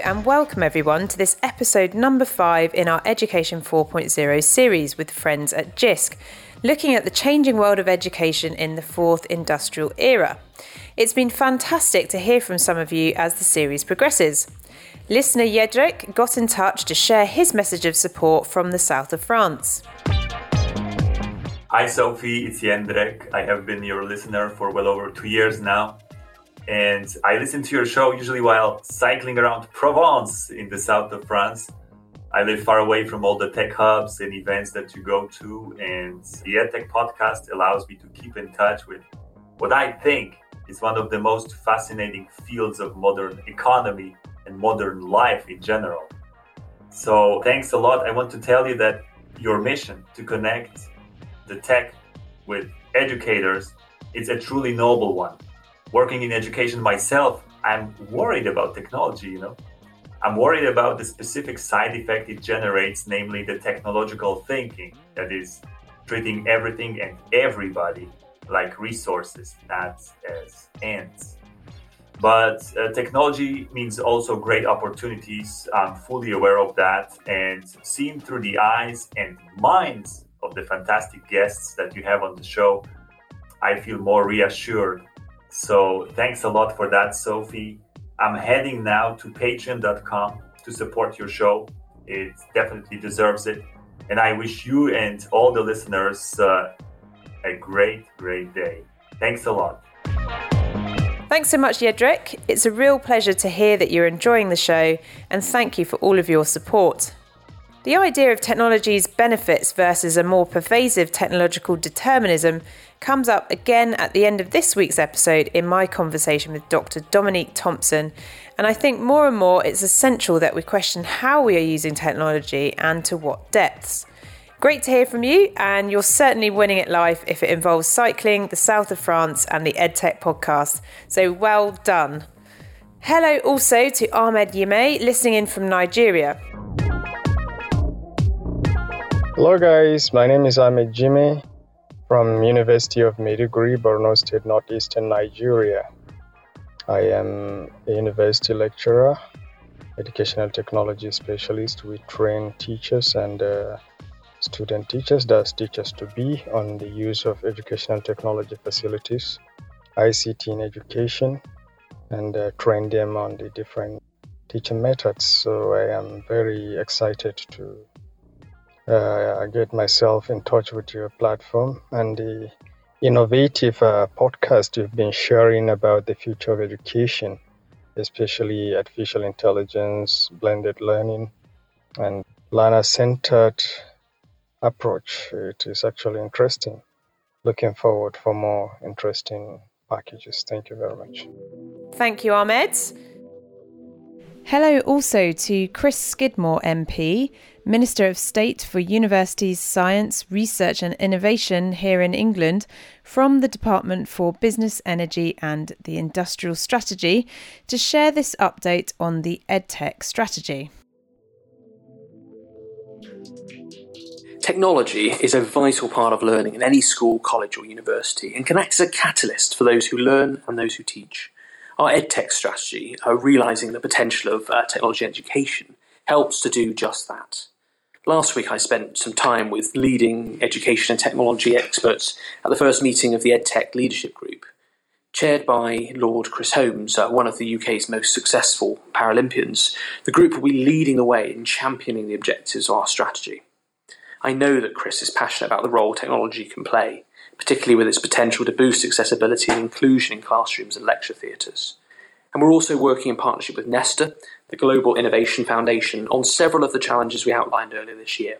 and welcome everyone to this episode number five in our Education 4.0 series with friends at JISC, looking at the changing world of education in the fourth industrial era. It's been fantastic to hear from some of you as the series progresses. Listener Yedrek got in touch to share his message of support from the south of France. Hi Sophie, it's Jendrek. I have been your listener for well over two years now and I listen to your show usually while cycling around Provence in the south of France. I live far away from all the tech hubs and events that you go to, and the EdTech podcast allows me to keep in touch with what I think is one of the most fascinating fields of modern economy and modern life in general. So, thanks a lot. I want to tell you that your mission to connect the tech with educators is a truly noble one working in education myself, I'm worried about technology, you know. I'm worried about the specific side effect it generates, namely the technological thinking that is treating everything and everybody like resources, not as ends. But uh, technology means also great opportunities. I'm fully aware of that. And seen through the eyes and minds of the fantastic guests that you have on the show, I feel more reassured so thanks a lot for that, Sophie. I'm heading now to patreon.com to support your show. It definitely deserves it. And I wish you and all the listeners uh, a great, great day. Thanks a lot. Thanks so much, Jedrick. It's a real pleasure to hear that you're enjoying the show, and thank you for all of your support. The idea of technology's benefits versus a more pervasive technological determinism comes up again at the end of this week's episode in my conversation with Dr. Dominique Thompson. And I think more and more it's essential that we question how we are using technology and to what depths. Great to hear from you, and you're certainly winning at life if it involves cycling, the south of France, and the EdTech podcast. So well done. Hello also to Ahmed Yime, listening in from Nigeria. Hello guys, my name is Ahmed Jimmy from University of Maiduguri, Borno State, Northeastern Nigeria. I am a university lecturer, educational technology specialist. We train teachers and uh, student teachers, that's teachers to be, on the use of educational technology facilities, ICT in education, and uh, train them on the different teaching methods. So I am very excited to uh, get myself in touch with your platform and the innovative uh, podcast you've been sharing about the future of education, especially artificial intelligence, blended learning, and learner centered approach. It is actually interesting. Looking forward for more interesting packages. Thank you very much. Thank you, Ahmed. Hello also to Chris Skidmore MP, Minister of State for Universities, Science, Research and Innovation here in England, from the Department for Business, Energy and the Industrial Strategy, to share this update on the EdTech strategy. Technology is a vital part of learning in any school, college, or university and can act as a catalyst for those who learn and those who teach. Our EdTech strategy, uh, realising the potential of uh, technology education, helps to do just that. Last week, I spent some time with leading education and technology experts at the first meeting of the EdTech Leadership Group. Chaired by Lord Chris Holmes, uh, one of the UK's most successful Paralympians, the group will be leading the way in championing the objectives of our strategy. I know that Chris is passionate about the role technology can play, particularly with its potential to boost accessibility and inclusion in classrooms and lecture theatres. And we're also working in partnership with Nesta, the Global Innovation Foundation, on several of the challenges we outlined earlier this year.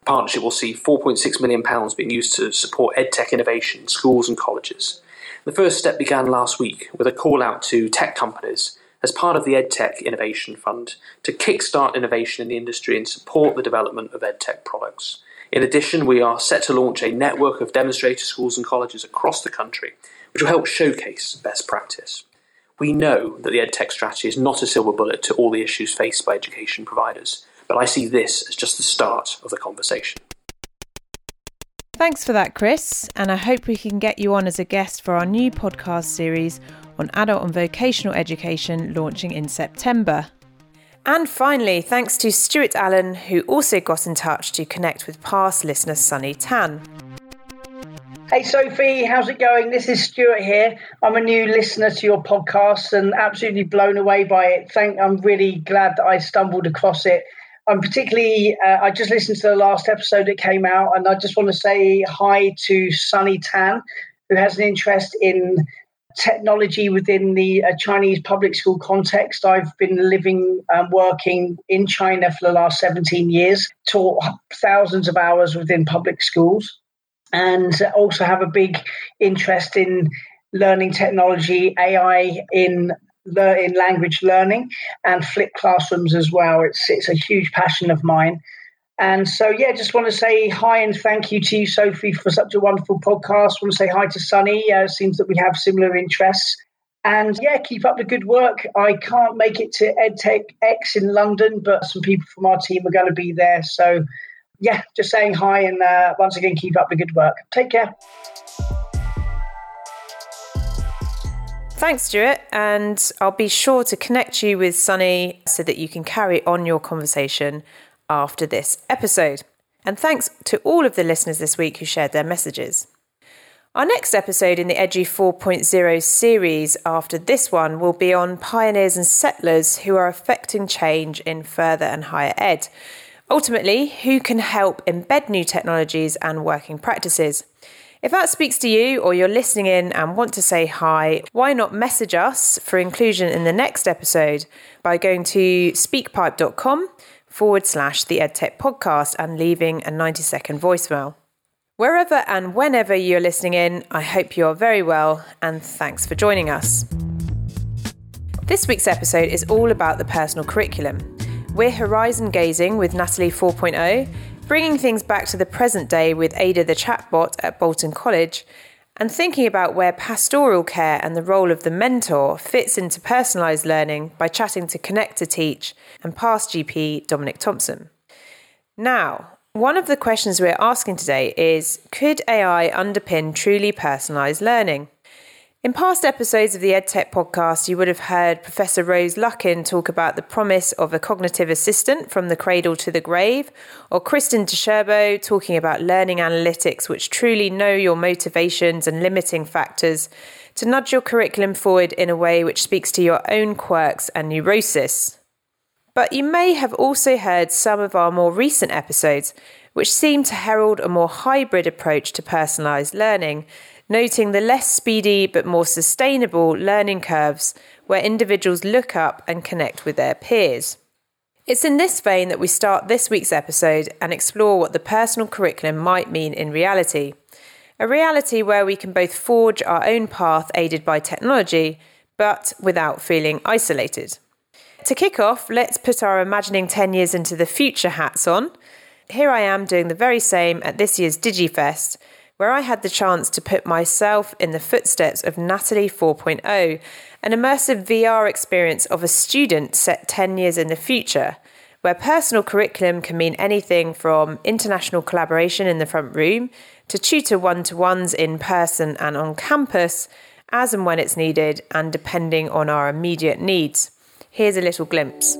The partnership will see £4.6 million being used to support edtech innovation in schools and colleges. The first step began last week with a call out to tech companies as part of the EdTech Innovation Fund to kickstart innovation in the industry and support the development of EdTech products. In addition, we are set to launch a network of demonstrator schools and colleges across the country, which will help showcase best practice. We know that the EdTech strategy is not a silver bullet to all the issues faced by education providers, but I see this as just the start of the conversation. Thanks for that, Chris, and I hope we can get you on as a guest for our new podcast series on adult and vocational education launching in September. And finally, thanks to Stuart Allen, who also got in touch to connect with past listener Sunny Tan. Hey Sophie, how's it going? This is Stuart here. I'm a new listener to your podcast and absolutely blown away by it. Thank I'm really glad that I stumbled across it. I'm particularly uh, I just listened to the last episode that came out and I just want to say hi to Sunny Tan who has an interest in technology within the uh, Chinese public school context. I've been living and working in China for the last 17 years, taught thousands of hours within public schools and also have a big interest in learning technology, AI in in language learning, and flipped classrooms as well. It's it's a huge passion of mine. And so, yeah, just want to say hi and thank you to you, Sophie, for such a wonderful podcast. want to say hi to Sunny. Uh, seems that we have similar interests. And yeah, keep up the good work. I can't make it to EdTech X in London, but some people from our team are going to be there. So yeah, just saying hi and uh, once again, keep up the good work. Take care. Thanks, Stuart. And I'll be sure to connect you with Sunny so that you can carry on your conversation after this episode. And thanks to all of the listeners this week who shared their messages. Our next episode in the Edu 4.0 series after this one will be on pioneers and settlers who are affecting change in further and higher ed. Ultimately, who can help embed new technologies and working practices? If that speaks to you or you're listening in and want to say hi, why not message us for inclusion in the next episode by going to speakpipe.com forward slash the EdTech podcast and leaving a 90 second voicemail. Wherever and whenever you're listening in, I hope you are very well and thanks for joining us. This week's episode is all about the personal curriculum. We're horizon gazing with Natalie 4.0, bringing things back to the present day with Ada the chatbot at Bolton College, and thinking about where pastoral care and the role of the mentor fits into personalised learning by chatting to Connect2Teach and past GP Dominique Thompson. Now, one of the questions we're asking today is Could AI underpin truly personalised learning? In past episodes of the EdTech podcast, you would have heard Professor Rose Luckin talk about the promise of a cognitive assistant from the cradle to the grave, or Kristen DiCerbo talking about learning analytics which truly know your motivations and limiting factors to nudge your curriculum forward in a way which speaks to your own quirks and neurosis. But you may have also heard some of our more recent episodes, which seem to herald a more hybrid approach to personalised learning noting the less speedy but more sustainable learning curves where individuals look up and connect with their peers. It's in this vein that we start this week's episode and explore what the personal curriculum might mean in reality. A reality where we can both forge our own path aided by technology, but without feeling isolated. To kick off, let's put our imagining 10 years into the future hats on. Here I am doing the very same at this year's DigiFest, where I had the chance to put myself in the footsteps of Natalie 4.0, an immersive VR experience of a student set 10 years in the future, where personal curriculum can mean anything from international collaboration in the front room to tutor one to ones in person and on campus, as and when it's needed, and depending on our immediate needs. Here's a little glimpse.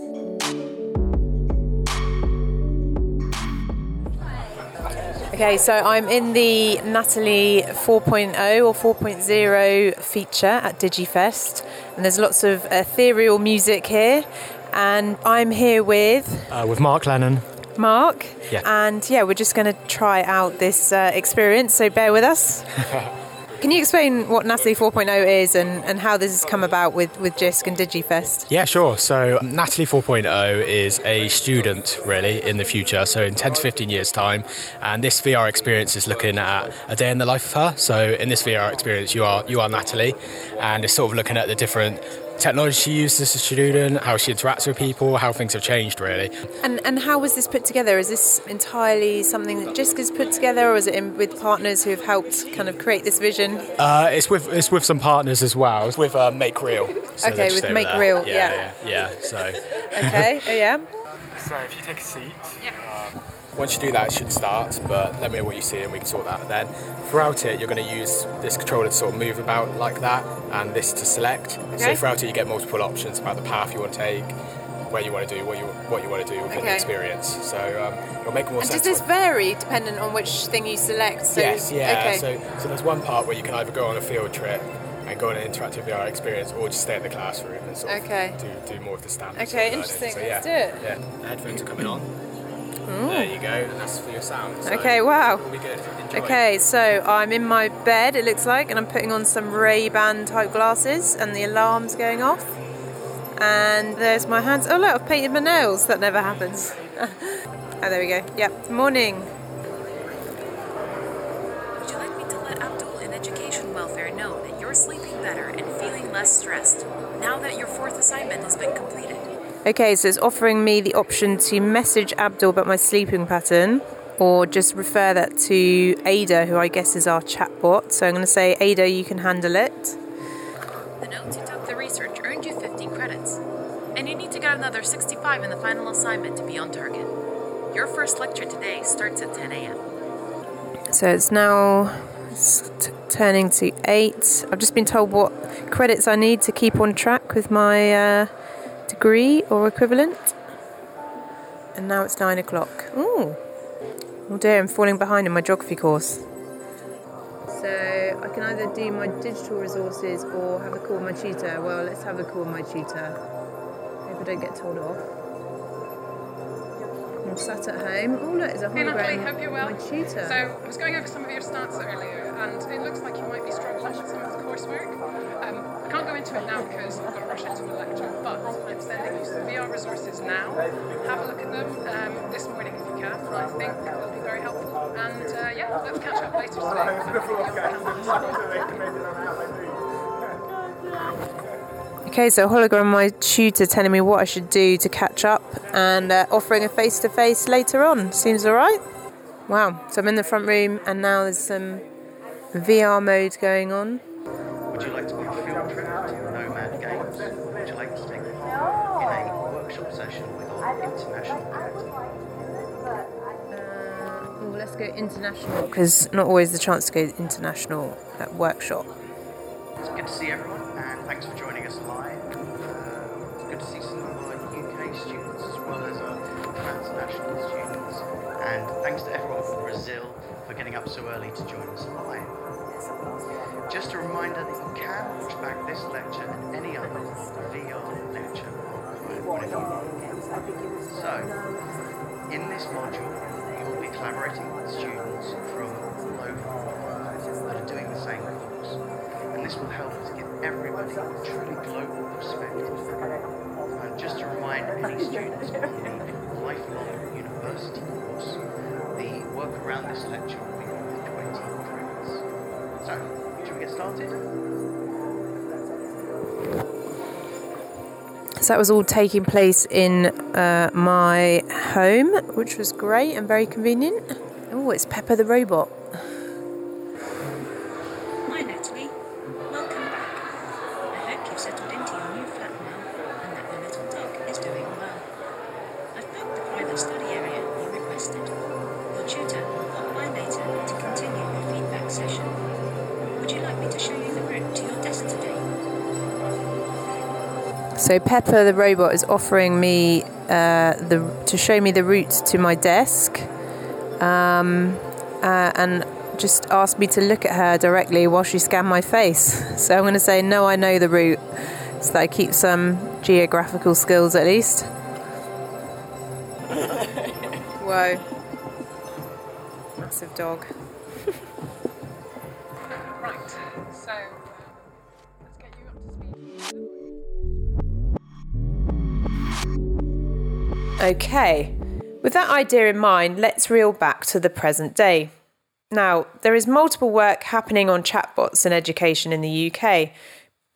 Okay, so I'm in the Natalie 4.0 or 4.0 feature at DigiFest, and there's lots of ethereal music here. And I'm here with uh, with Mark Lennon. Mark, yeah. and yeah, we're just going to try out this uh, experience. So bear with us. Can you explain what Natalie 4.0 is and, and how this has come about with, with JISC and DigiFest? Yeah, sure. So, Natalie 4.0 is a student, really, in the future, so in 10 to 15 years' time. And this VR experience is looking at a day in the life of her. So, in this VR experience, you are, you are Natalie, and it's sort of looking at the different technology she uses as a student, how she interacts with people, how things have changed really. And and how was this put together? Is this entirely something that JISC has put together, or is it in, with partners who have helped kind of create this vision? Uh, it's with it's with some partners as well. It's with uh, Make Real. So okay, with Make Real, yeah, yeah, yeah, yeah. So. okay, oh, yeah. So if you take a seat. Yeah. Um, once you do that, it should start, but let me know what you see and we can sort that out then. Throughout it, you're going to use this controller to sort of move about like that and this to select. Okay. So throughout it, you get multiple options about the path you want to take. where you want to do what you what you want to do within okay. the experience. So um, it'll make more and sense. Does this vary dependent on which thing you select? So, yes, yeah. Okay. So, so there's one part where you can either go on a field trip and go on an interactive VR experience, or just stay in the classroom and sort okay. of do, do more of the standard. Okay, interesting. So, yeah, Let's do it. Yeah, the headphones are coming on. Ooh. There you go, and that's for your sound. So okay, wow. Enjoy. Okay, so I'm in my bed, it looks like, and I'm putting on some Ray Ban type glasses, and the alarm's going off. And there's my hands. Oh, look, I've painted my nails. That never happens. oh, there we go. Yep, morning. Would you like me to let Abdul in Education Welfare know that you're sleeping better and feeling less stressed now that your fourth assignment has been completed? Okay, so it's offering me the option to message Abdul about my sleeping pattern or just refer that to Ada, who I guess is our chatbot. So I'm going to say, Ada, you can handle it. The notes you took the research earned you 15 credits, and you need to get another 65 in the final assignment to be on target. Your first lecture today starts at 10 a.m. So it's now t- turning to 8. I've just been told what credits I need to keep on track with my. Uh, degree or equivalent. And now it's nine o'clock. Ooh. Oh dear, I'm falling behind in my geography course. So I can either do my digital resources or have a call with my tutor. Well, let's have a call with my tutor. Hope I don't get told off. I'm sat at home. Oh look, it's a hologram. Hey Natalie, hope you're well. My tutor. So I was going over some of your stats earlier, and it looks like you might be struggling with some of the coursework. Um, can't go into it now because I've got to rush into a lecture, but I'm sending you some VR resources now. Have a look at them um, this morning if you can. I think they'll be very helpful. And uh, yeah, let's catch up later today. Okay, so hologram my tutor telling me what I should do to catch up and uh, offering a face to face later on. Seems alright. Wow, so I'm in the front room and now there's some VR mode going on. Would you like to book a field trip to Nomad Games? Would you like to take part in a workshop session with our international uh, let's go international because not always the chance to go international at workshop. It's good to see everyone and thanks for joining us live. Uh, it's good to see some of our UK students as well as our transnational students. And thanks to everyone from Brazil for getting up so early to join us live. Just a reminder that you can watch back this lecture and any other VR lecture So, in this module, you will be collaborating with students from all over the world that are doing the same course. And this will help us give everybody a truly global perspective. And just to remind any students on the lifelong university course, the work around this lecture will be worth 20 credits. So, we get started? So that was all taking place in uh, my home, which was great and very convenient. Oh, it's Pepper the robot. So Pepper the robot is offering me uh, the to show me the route to my desk, um, uh, and just asked me to look at her directly while she scanned my face. So I'm going to say no, I know the route, so that I keep some geographical skills at least. Whoa, massive dog. Okay, with that idea in mind, let's reel back to the present day. Now, there is multiple work happening on chatbots in education in the UK,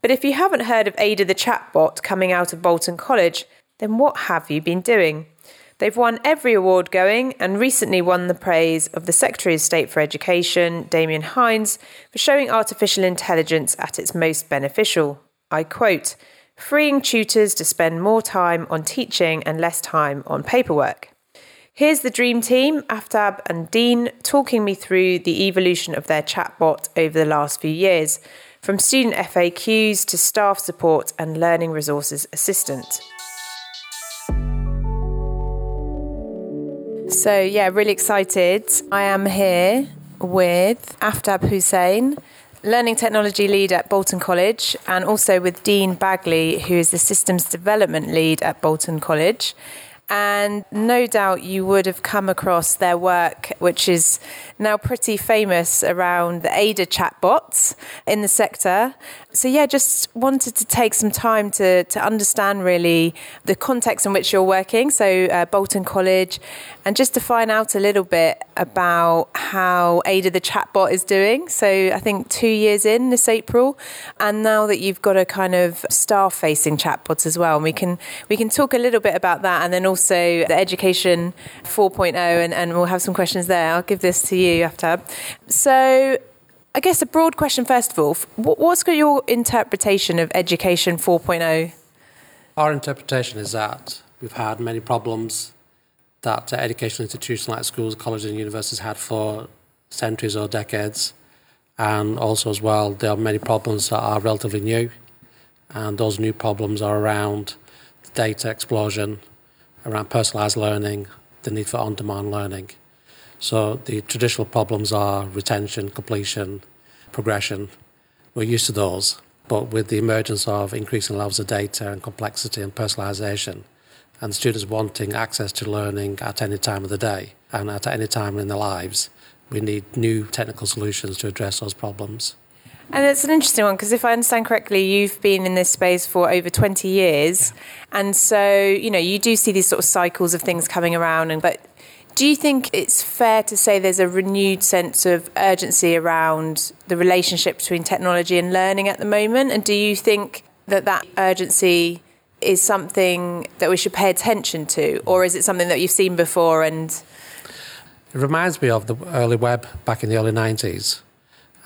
but if you haven't heard of Ada the chatbot coming out of Bolton College, then what have you been doing? They've won every award going and recently won the praise of the Secretary of State for Education, Damian Hinds, for showing artificial intelligence at its most beneficial. I quote, freeing tutors to spend more time on teaching and less time on paperwork. Here's the dream team, Aftab and Dean, talking me through the evolution of their chatbot over the last few years, from student FAQs to staff support and learning resources assistant. So, yeah, really excited. I am here with Aftab Hussein, Learning Technology Lead at Bolton College, and also with Dean Baggaley, who is the Systems Development Lead at Bolton College. And no doubt you would have come across their work, which is now pretty famous around the Ada chatbots in the sector. So, yeah, just wanted to take some time to, to understand really the context in which you're working. So, uh, Bolton College, and just to find out a little bit about how Ada the chatbot is doing. So, I think two years in this April, and now that you've got a kind of staff facing chatbot as well. And we can, we can talk a little bit about that and then also the Education 4.0, and, and we'll have some questions there. I'll give this to you Aftab. So, I guess a broad question first of all. What's your interpretation of Education 4.0? Our interpretation is that we've had many problems that educational institutions like schools, colleges, and universities had for centuries or decades. And also, as well, there are many problems that are relatively new. And those new problems are around data explosion, around personalized learning, the need for on demand learning. So the traditional problems are retention, completion, progression. We're used to those. But with the emergence of increasing levels of data and complexity and personalization, and students wanting access to learning at any time of the day and at any time in their lives, we need new technical solutions to address those problems. And it's an interesting one because if I understand correctly, you've been in this space for over 20 years. Yeah. And so, you know, you do see these sort of cycles of things coming around. And, but do you think it's fair to say there's a renewed sense of urgency around the relationship between technology and learning at the moment? And do you think that that urgency is something that we should pay attention to, or is it something that you've seen before and? It reminds me of the early web back in the early 90s.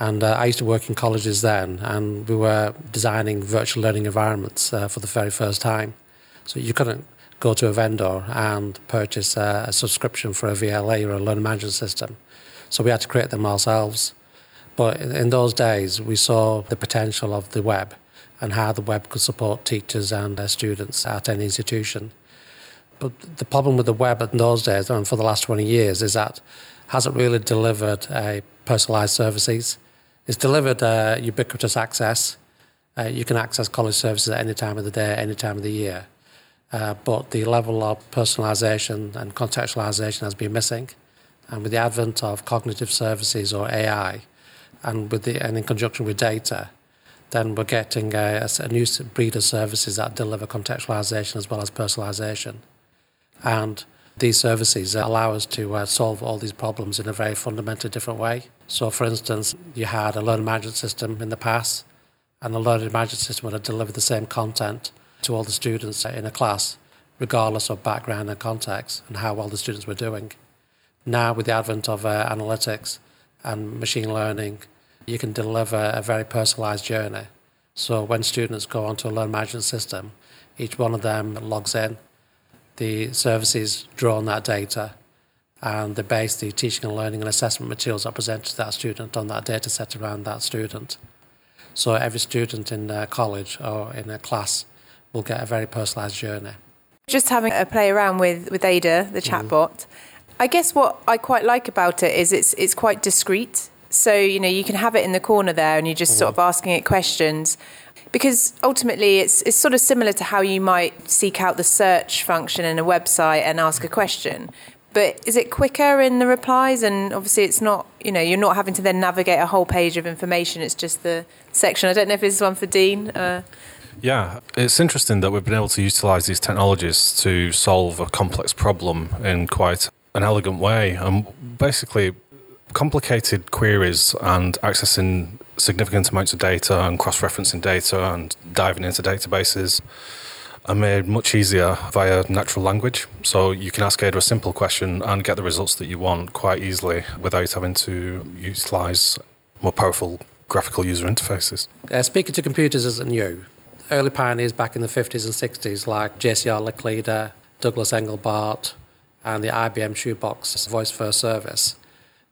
And uh, I used to work in colleges then, and we were designing virtual learning environments uh, for the very first time. So you couldn't go to a vendor and purchase a, a subscription for a VLE or a learning management system. So we had to create them ourselves. But in, those days, we saw the potential of the web and how the web could support teachers and their students at any institution. But the problem with the web in those days, and for the last 20 years, is that hasn't really delivered a personalised services. It's delivered uh, ubiquitous access. Uh, you can access college services at any time of the day, any time of the year. Uh, but the level of personalization and contextualization has been missing. And with the advent of cognitive services or AI, and with the and in conjunction with data, then we're getting a, a new breed of services that deliver contextualization as well as personalization. And these services allow us to uh, solve all these problems in a very fundamentally different way. So, for instance, you had a learning management system in the past, and the learning management system would have delivered the same content to all the students in a class, regardless of background and context and how well the students were doing. Now, with the advent of uh, analytics and machine learning, you can deliver a very personalized journey. So, when students go onto a learning management system, each one of them logs in, the services draw on that data, and they base the teaching and learning and assessment materials that are presented to that student on that data set around that student. So, every student in a college or in a class will get a very personalised journey. Just having a play around with, with Ada, the mm. chatbot, mm. I guess what I quite like about it is it's it's quite discreet. So you know you can have it in the corner there, and you're just mm. sort of asking it questions. Because ultimately, it's it's sort of similar to how you might seek out the search function in a website and ask a question. But is it quicker in the replies? And obviously, it's not. You know, you're not having to then navigate a whole page of information. It's just the section. I don't know if this is one for Dean. Uh, yeah, it's interesting that we've been able to utilize these technologies to solve a complex problem in quite an elegant way. And basically, complicated queries and accessing significant amounts of data and cross referencing data and diving into databases are made much easier via natural language. So you can ask Ada a simple question and get the results that you want quite easily without having to utilize more powerful graphical user interfaces. Uh, speaking to computers isn't new early pioneers back in the 50s and 60s, like JCR Licklider, Douglas Engelbart, and the IBM Shoebox Voice First Service,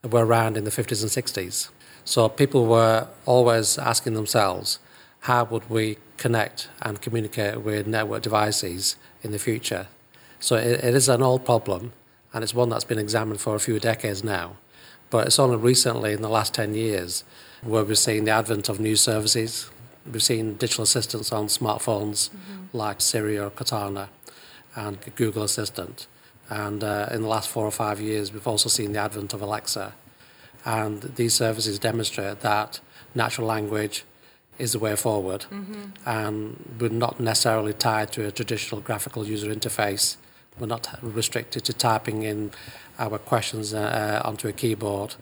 were around in the 50s and 60s. So people were always asking themselves, how would we connect and communicate with network devices in the future? So it, it is an old problem and it's one that's been examined for a few decades now. But it's only recently, in the last 10 years, where we've seen the advent of new services. We've seen digital assistants on smartphones mm-hmm. like Siri or Cortana and Google Assistant. And uh, in the last four or five years, we've also seen the advent of Alexa. And these services demonstrate that natural language is the way forward. Mm-hmm. And we're not necessarily tied to a traditional graphical user interface. We're not restricted to typing in our questions uh, onto a keyboard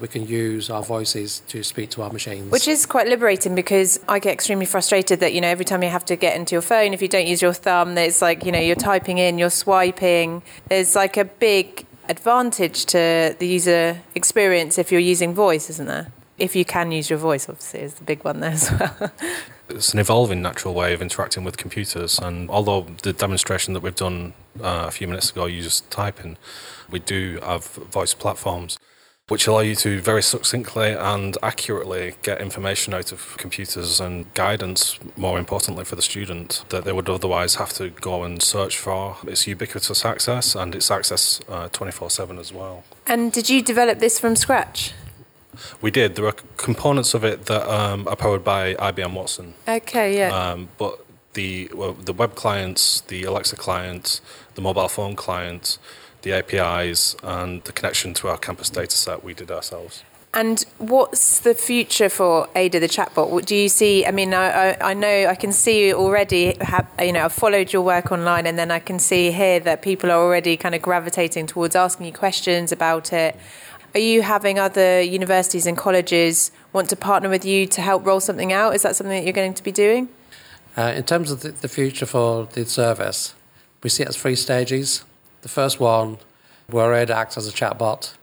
we can use our voices to speak to our machines. Which is quite liberating because I get extremely frustrated that, you know, every time you have to get into your phone, if you don't use your thumb, it's like, you know, you're typing in, you're swiping. There's like a big advantage to the user experience if you're using voice, isn't there? If you can use your voice, obviously, is the big one there as well. it's an evolving natural way of interacting with computers. And although the demonstration that we've done uh, a few minutes ago uses typing, we do have voice platforms which allow you to very succinctly and accurately get information out of computers and guidance, more importantly for the student, that they would otherwise have to go and search for. It's ubiquitous access and it's access uh, 24 uh, 7 as well. And did you develop this from scratch? We did. There are components of it that um, are powered by IBM Watson. Okay, yeah. Um, but the well, the web clients, the Alexa client, the mobile phone client, the APIs and the connection to our campus data set we did ourselves. And what's the future for Ada the chatbot? Do you see? I mean, I, I know I can see you already have, you know, I've followed your work online, and then I can see here that people are already kind of gravitating towards asking you questions about it. Are you having other universities and colleges want to partner with you to help roll something out? Is that something that you're going to be doing? Uh, in terms of the, the future for the service, we see it as three stages. The first one, where Ada acts as a chatbot,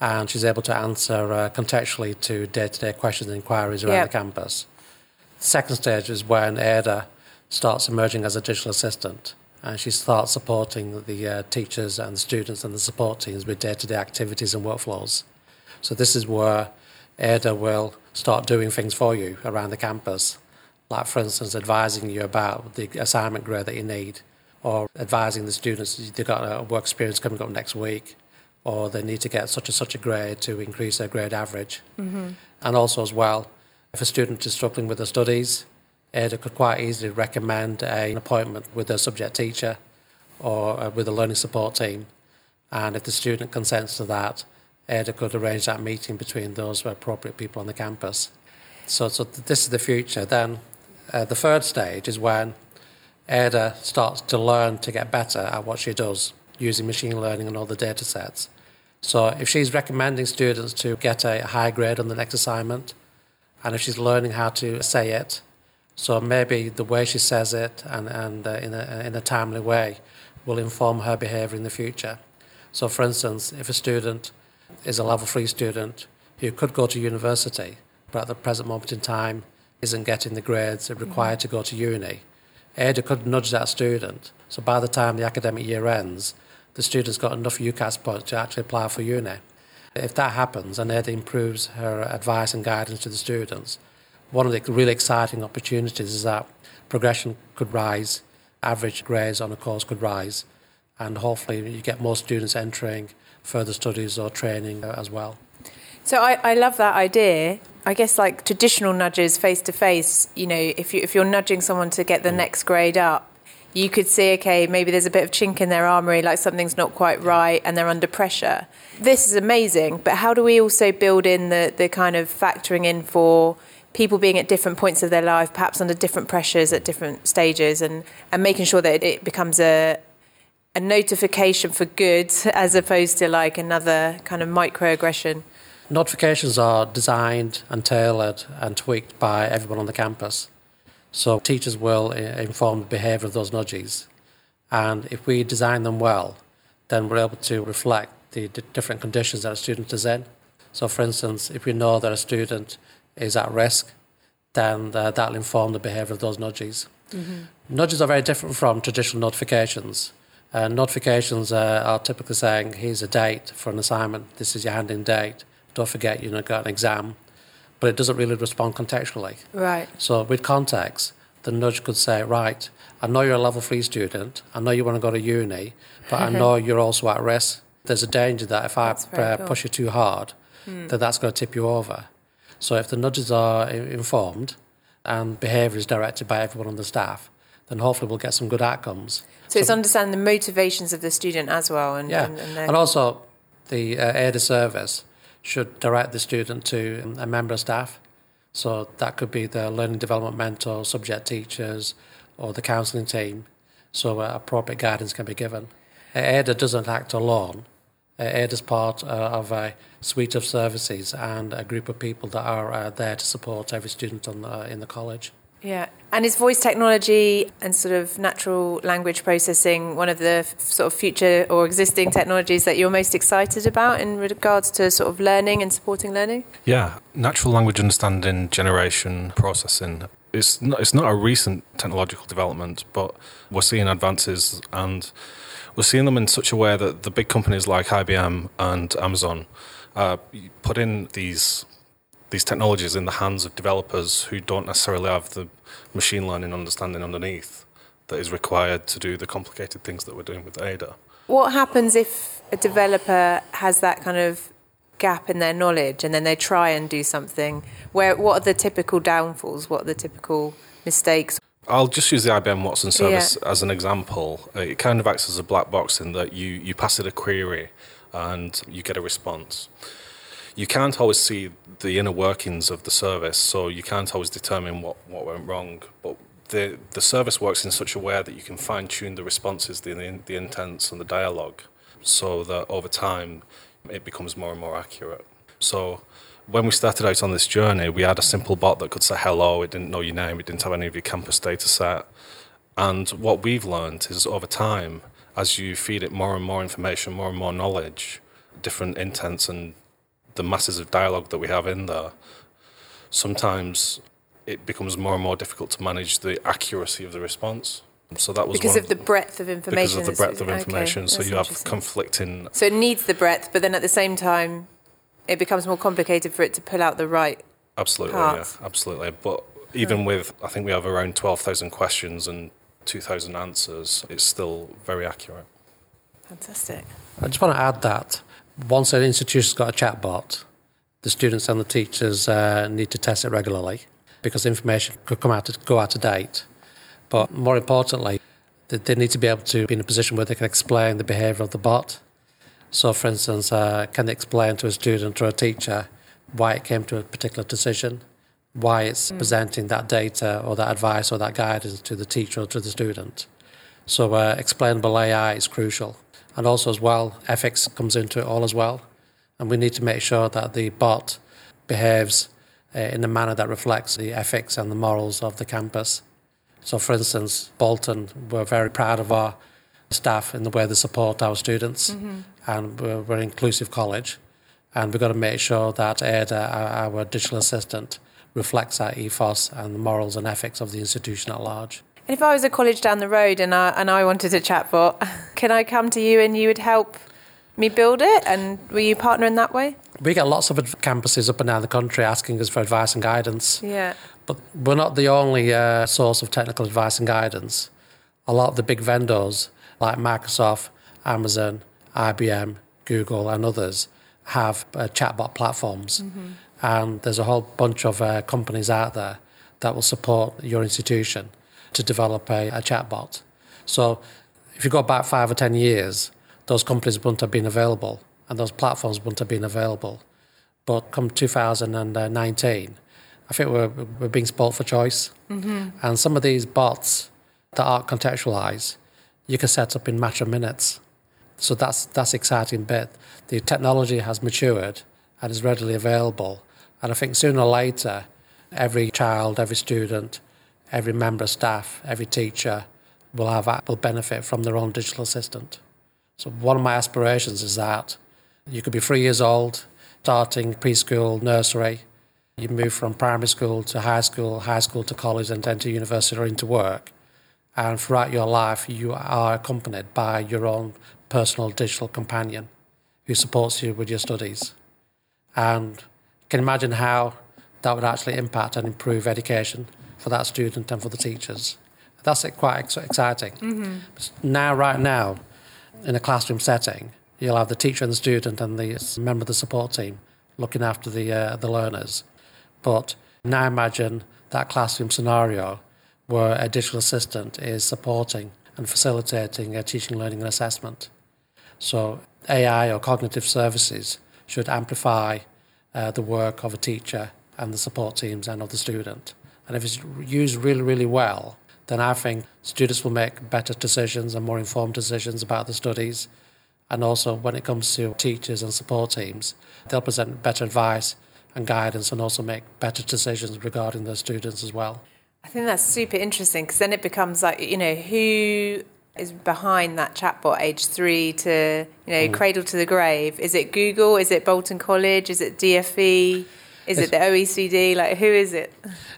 and she's able to answer uh, contextually to day-to-day questions and inquiries around yep. the campus. The second stage is when Ada starts emerging as a digital assistant, and she starts supporting the uh, teachers and the students and the support teams with day-to-day activities and workflows. So this is where Ada will start doing things for you around the campus, like for instance advising you about the assignment grade that you need or advising the students they've got a work experience coming up next week, or they need to get such and such a grade to increase their grade average. Mm-hmm. And also, as well, if a student is struggling with their studies, Ada could quite easily recommend an appointment with a subject teacher or uh, with a learning support team. And if the student consents to that, Ada could arrange that meeting between those appropriate people on the campus. So, so this is the future. Then uh, the third stage is when Ada starts to learn to get better at what she does using machine learning and all the data sets. So if she's recommending students to get a high grade on the next assignment, and if she's learning how to say it, so maybe the way she says it and, and uh, in, a, in a timely way will inform her behaviour in the future. So, for instance, if a student is a level three student who could go to university, but at the present moment in time isn't getting the grades required to go to uni, Ada could nudge that student. So by the time the academic year ends, the student's got enough UCAS points to actually apply for uni. If that happens and Ada improves her advice and guidance to the students, one of the really exciting opportunities is that progression could rise, average grades on a course could rise, and hopefully you get more students entering further studies or training as well. So I, I love that idea. I guess like traditional nudges face to face, you know, if you if you're nudging someone to get the mm. next grade up, you could see, okay, maybe there's a bit of chink in their armory, like something's not quite right and they're under pressure. This is amazing, but how do we also build in the, the kind of factoring in for people being at different points of their life, perhaps under different pressures at different stages, and, and making sure that it becomes a, a notification for good as opposed to like another kind of microaggression? Notifications are designed and tailored and tweaked by everyone on the campus. So teachers will inform the behaviour of those nudges. And if we design them well, then we're able to reflect the different conditions that a student is in. So, for instance, if we know that a student is at risk, then uh, that'll inform the behaviour of those nudges. Mm-hmm. Nudges are very different from traditional notifications. Uh, notifications uh, are typically saying, here's a date for an assignment, this is your handing date don't forget, you know, got an exam, but it doesn't really respond contextually. Right. So with context, the nudge could say, right, I know you're a level three student, I know you want to go to uni, but I know you're also at risk. there's a danger that if I uh, cool. push you too hard, Hmm. that that's going to tip you over. So if the nudges are informed and behaviour is directed by everyone on the staff, then hopefully we'll get some good outcomes. So it's understanding the motivations of the student as well, and Yeah, and, and, and also the uh, Ada service should direct the student to a member of staff. So that could be the learning development mentor, subject teachers, or the counselling team. So appropriate guidance can be given. Ada doesn't act alone. Ada is part uh, of a suite of services and a group of people that are uh, there to support every student in the college. Yeah. And is voice technology and sort of natural language processing one of the f- sort of future or existing technologies that you're most excited about in regards to sort of learning and supporting learning? Yeah, natural language understanding, generation, processing. It's not, it's not a recent technological development, but we're seeing advances and we're seeing them in such a way that the big companies like IBM and Amazon uh, put in these these technologies in the hands of developers who don't necessarily have the machine learning understanding underneath that is required to do the complicated things that we're doing with Ada. What happens if a developer has that kind of gap in their knowledge and then they try and do something? Where what are the typical downfalls? What are the typical mistakes? I'll just use the IBM Watson service as an example. It kind of acts as a black box in that you, you pass it a query and you get a response. You can't always see the inner workings of the service, so you can't always determine what, what went wrong. But the, the service works in such a way that you can fine tune the responses, the, the intents, and the dialogue so that over time it becomes more and more accurate. So when we started out on this journey, we had a simple bot that could say hello. It didn't know your name. It didn't have any of your campus data set. And what we've learned is over time, as you feed it more and more information, more and more knowledge, different intents, and the masses of dialogue that we have in there, sometimes it becomes more and more difficult to manage the accuracy of the response. So that was Because of the breadth of information. because of the breadth of okay, information. so you have conflicting So it needs the breadth, but then at the same time, it becomes more complicated for it to pull out the right. Absolutely, parts. yeah, absolutely. But even hmm. with, I think we have around 12,000 questions and 2,000 answers, it's still very accurate. Fantastic. I just want to add that once an institution's got a chatbot, the students and the teachers uh, need to test it regularly because information could come out go out of date. But more importantly, they, they need to be able to be in a position where they can explain the behaviour of the bot. So, for instance, uh, can they explain to a student or a teacher why it came to a particular decision, why it's presenting that data or that advice or that guidance to the teacher or to the student? So, uh, explainable AI is crucial. And also, as well, ethics comes into it all as well. And we need to make sure that the bot behaves uh, in a manner that reflects the ethics and the morals of the campus. So, for instance, Bolton, we're very proud of our staff in the way they support our students, and we're, we're an inclusive college. And we've got to make sure that Ada, our, our digital assistant, reflects that ethos and the morals and ethics of the institution at large. And if I was a college down the road and I, and I wanted a chatbot, can I come to you and you would help me build it? And will you partner in that way? We get lots of campuses up and down the country asking us for advice and guidance. Yeah. But we're not the only uh, source of technical advice and guidance. A lot of the big vendors like Microsoft, Amazon, IBM, Google, and others have uh, chatbot platforms. And there's a whole bunch of uh, companies out there that will support your institution to develop a, a chatbot. So if you go back five or 10 years, those companies wouldn't have been available and those platforms wouldn't have been available. But come 2019, I think we're, we're being spoilt for choice. Mm-hmm. And some of these bots that aren't contextualized, you can set up in matter of minutes. So that's that's exciting bit. The technology has matured and is readily available. And I think sooner or later, every child, every student, every member of staff, every teacher will have will benefit from their own digital assistant. So one of my aspirations is that you could be three years old, starting preschool, nursery. You move from primary school to high school, high school to college, and then to university or into work. And throughout your life, you are accompanied by your own personal digital companion who supports you with your studies. And you can imagine how that would actually impact and improve education for that student and for the teachers. That's quite ex- exciting. Now, right now, in a classroom setting, You'll have the teacher and the student and the member of the support team looking after the, uh, the learners. But now imagine that classroom scenario where a digital assistant is supporting and facilitating teaching, learning, and assessment. So AI or cognitive services should amplify uh, the work of a teacher and the support teams and of the student. And if it's used really, really well, then I think students will make better decisions and more informed decisions about the studies. And also, when it comes to teachers and support teams, they'll present better advice and guidance and also make better decisions regarding their students as well. I think that's super interesting because then it becomes like, you know, who is behind that chatbot age three to, you know, mm. cradle to the grave? Is it Google? Is it Bolton College? Is it DFE? Is it the OECD? Like, who is it?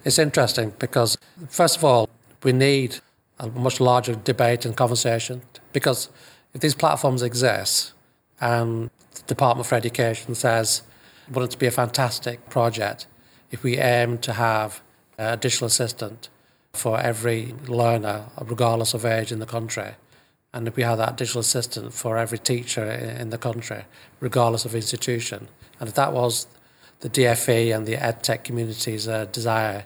It's interesting because, first of all, we need a much larger debate and conversation because if these platforms exist and the Department for Education says, wouldn't it be a fantastic project if we aim to have a digital assistant for every learner, regardless of age in the country. And if we have that digital assistant for every teacher in the country, regardless of institution, and if that was the DFE and the EdTech community's uh, desire,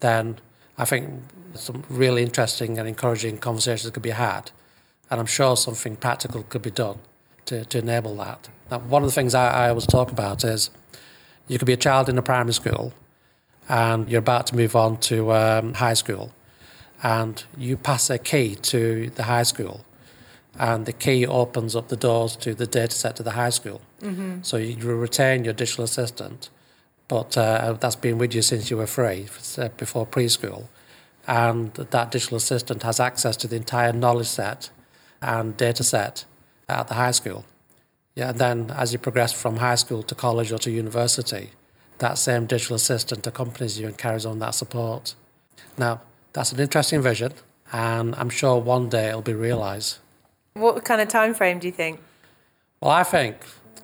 then I think some really interesting and encouraging conversations could be had. And I'm sure something practical could be done to, to enable that. Now, one of the things I, I always talk about is you could be a child in a primary school and you're about to move on to um, high school, and you pass a key to the high school, and the key opens up the doors to the data set to the high school. Mm-hmm. So you retain your digital assistant, but uh, that's been with you since you were three, uh, before preschool, and that digital assistant has access to the entire knowledge set and data set at the high school. Yeah, and then as you progress from high school to college or to university, that same digital assistant accompanies you and carries on that support. Now, that's an interesting vision, and I'm sure one day it'll be realised. What kind of time frame do you think? Well, I think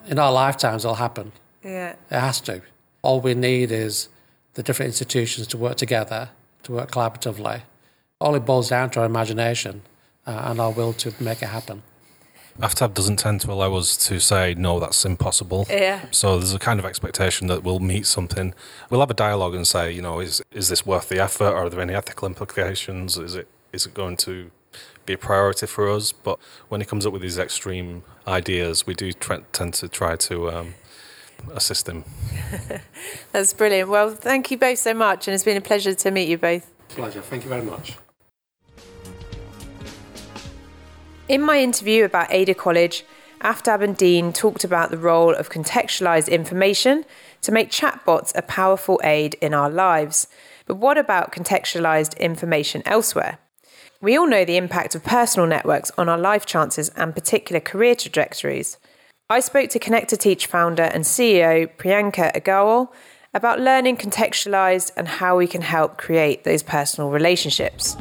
in our lifetimes it'll happen. Yeah. It has to. All we need is the different institutions to work together, to work collaboratively. All it boils down to our imagination uh, and our will to make it happen. AFTAB doesn't tend to allow us to say, no, that's impossible. Yeah. So there's a kind of expectation that we'll meet something. We'll have a dialogue and say, you know, is, is this worth the effort? Are there any ethical implications? Is it, is it going to be a priority for us? But when he comes up with these extreme ideas, we do t- tend to try to um, assist him. that's brilliant. Well, thank you both so much. And it's been a pleasure to meet you both. Pleasure. Thank you very much. In my interview about Ada College, Aftab and Dean talked about the role of contextualised information to make chatbots a powerful aid in our lives. But what about contextualised information elsewhere? We all know the impact of personal networks on our life chances and particular career trajectories. I spoke to Connect2Teach founder and CEO Priyanka Agarwal about learning contextualised and how we can help create those personal relationships.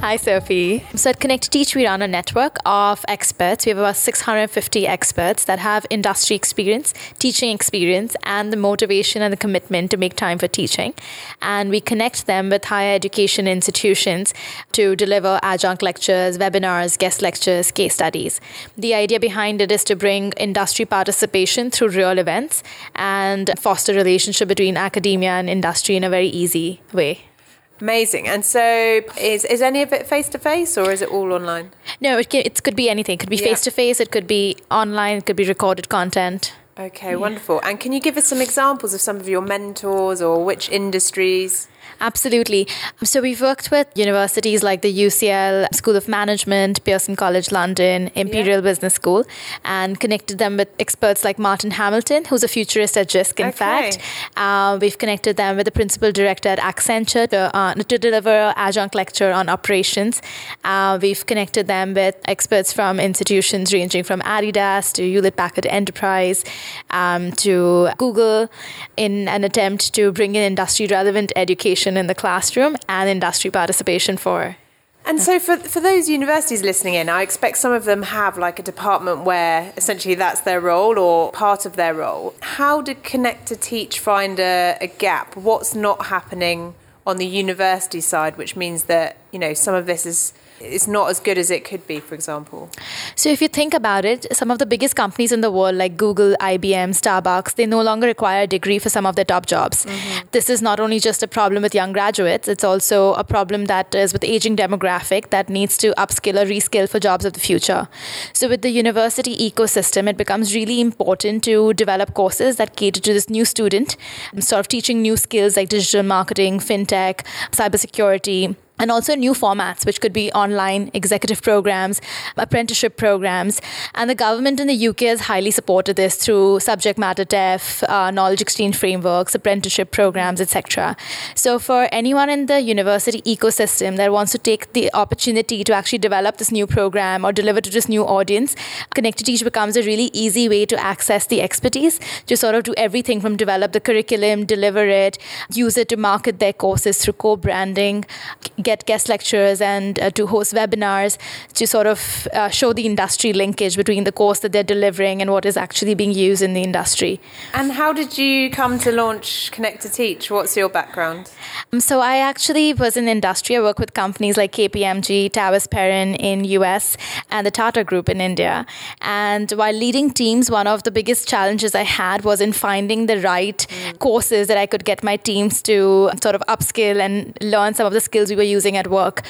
Hi, Sophie. So at Connect Teach, we run a network of experts. We have about 650 experts that have industry experience, teaching experience, and the motivation and the commitment to make time for teaching. And we connect them with higher education institutions to deliver adjunct lectures, webinars, guest lectures, case studies. The idea behind it is to bring industry participation through real events and foster relationship between academia and industry in a very easy way. Amazing. And so, is is any of it face to face or is it all online? No, it, can, it could be anything. It could be face to face. It could be online. It could be recorded content. Okay, yeah. wonderful. And can you give us some examples of some of your mentors or which industries? Absolutely. So we've worked with universities like the UCL School of Management, Pearson College London, Imperial yeah. Business School, and connected them with experts like Martin Hamilton, who's a futurist at JISC, in okay. fact. Uh, we've connected them with the principal director at Accenture to, uh, to deliver an adjunct lecture on operations. Uh, we've connected them with experts from institutions ranging from Adidas to Hewlett Packard Enterprise um, to Google in an attempt to bring in industry relevant education in the classroom and industry participation for. And so, for, for those universities listening in, I expect some of them have like a department where essentially that's their role or part of their role. How did Connect2Teach find a, a gap? What's not happening on the university side, which means that, you know, some of this is it's not as good as it could be, for example? So, if you think about it, some of the biggest companies in the world, like Google, IBM, Starbucks, they no longer require a degree for some of their top jobs. Mm-hmm. This is not only just a problem with young graduates, it's also a problem that is with aging demographic that needs to upskill or reskill for jobs of the future. So, with the university ecosystem, it becomes really important to develop courses that cater to this new student, sort of teaching new skills like digital marketing, fintech, cybersecurity and also new formats, which could be online executive programs, apprenticeship programs. And the government in the UK has highly supported this through subject matter def, uh, knowledge exchange frameworks, apprenticeship programs, etc. So, for anyone in the university ecosystem that wants to take the opportunity to actually develop this new program or deliver to this new audience, Connect2Teach becomes a really easy way to access the expertise to sort of do everything from develop the curriculum, deliver it, use it to market their courses through co branding get guest lecturers and uh, to host webinars to sort of uh, show the industry linkage between the course that they're delivering and what is actually being used in the industry. And how did you come to launch Connect2Teach? What's your background? Um, so I actually was in industry. I work with companies like KPMG, Towers Perrin in US, and the Tata Group in India. And while leading teams, one of the biggest challenges I had was in finding the right mm. courses that I could get my teams to sort of upskill and learn some of the skills we were using using at work.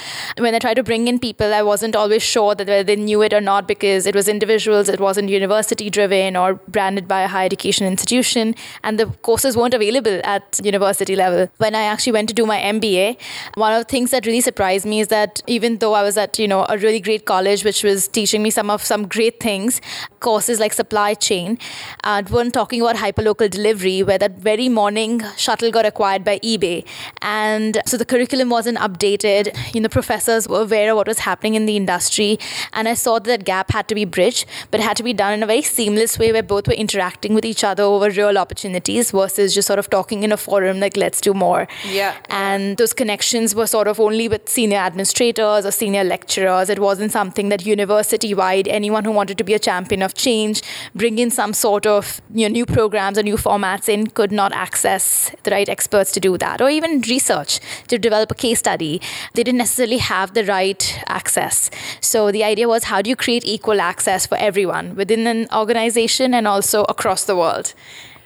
When I tried to bring in people, I wasn't always sure that whether they knew it or not because it was individuals, it wasn't university driven or branded by a higher education institution, and the courses weren't available at university level. When I actually went to do my MBA, one of the things that really surprised me is that even though I was at you know a really great college which was teaching me some of some great things, courses like supply chain, uh, weren't talking about hyperlocal delivery, where that very morning Shutl got acquired by eBay, and so the curriculum wasn't updated you know, professors were aware of what was happening in the industry, and I saw that, that gap had to be bridged, but it had to be done in a very seamless way where both were interacting with each other over real opportunities versus just sort of talking in a forum like let's do more. Yeah. And those connections were sort of only with senior administrators or senior lecturers. It wasn't something that university wide anyone who wanted to be a champion of change, bring in some sort of you know, new programs or new formats in could not access the right experts to do that, or even research to develop a case study they didn't necessarily have the right access. So the idea was how do you create equal access for everyone within an organization and also across the world?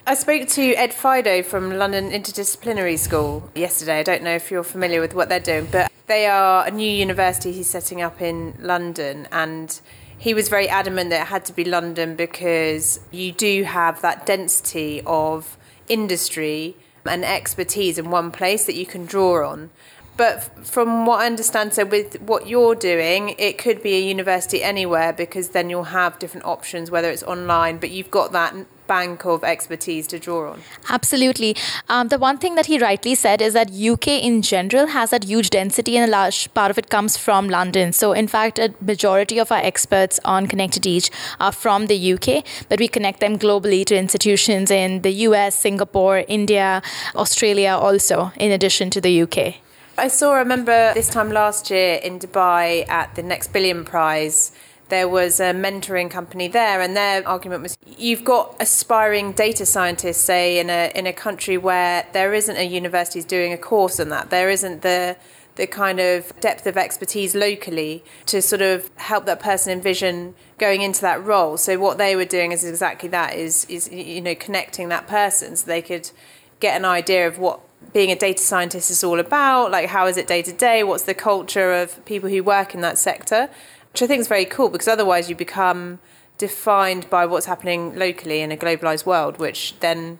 I spoke to Ed Fidoe from London Interdisciplinary School yesterday. I don't know if you're familiar with what they're doing, but they are a new university he's setting up in London and he was very adamant that it had to be London because you do have that density of industry and expertise in one place that you can draw on. But from what I understand, so with what you're doing, it could be a university anywhere because then you'll have different options, whether it's online, but you've got that bank of expertise to draw on. Absolutely. Um, the one thing that he rightly said is that UK in general has that huge density, and a large part of it comes from London. So, in fact, a majority of our experts on Connect2Teach are from the UK, but we connect them globally to institutions in the US, Singapore, India, Australia, also, in addition to the UK. I saw, I remember this time last year in Dubai at the Next Billion Prize, there was a mentoring company there, and their argument was you've got aspiring data scientists, say, in a, in a country where there isn't a university doing a course on that, there isn't the the kind of depth of expertise locally to sort of help that person envision going into that role. So what they were doing is exactly that is is you know connecting that person so they could get an idea of what being a data scientist is all about. Like, how is it day to day? What's the culture of people who work in that sector? Which I think is very cool because otherwise you become defined by what's happening locally in a globalized world, which then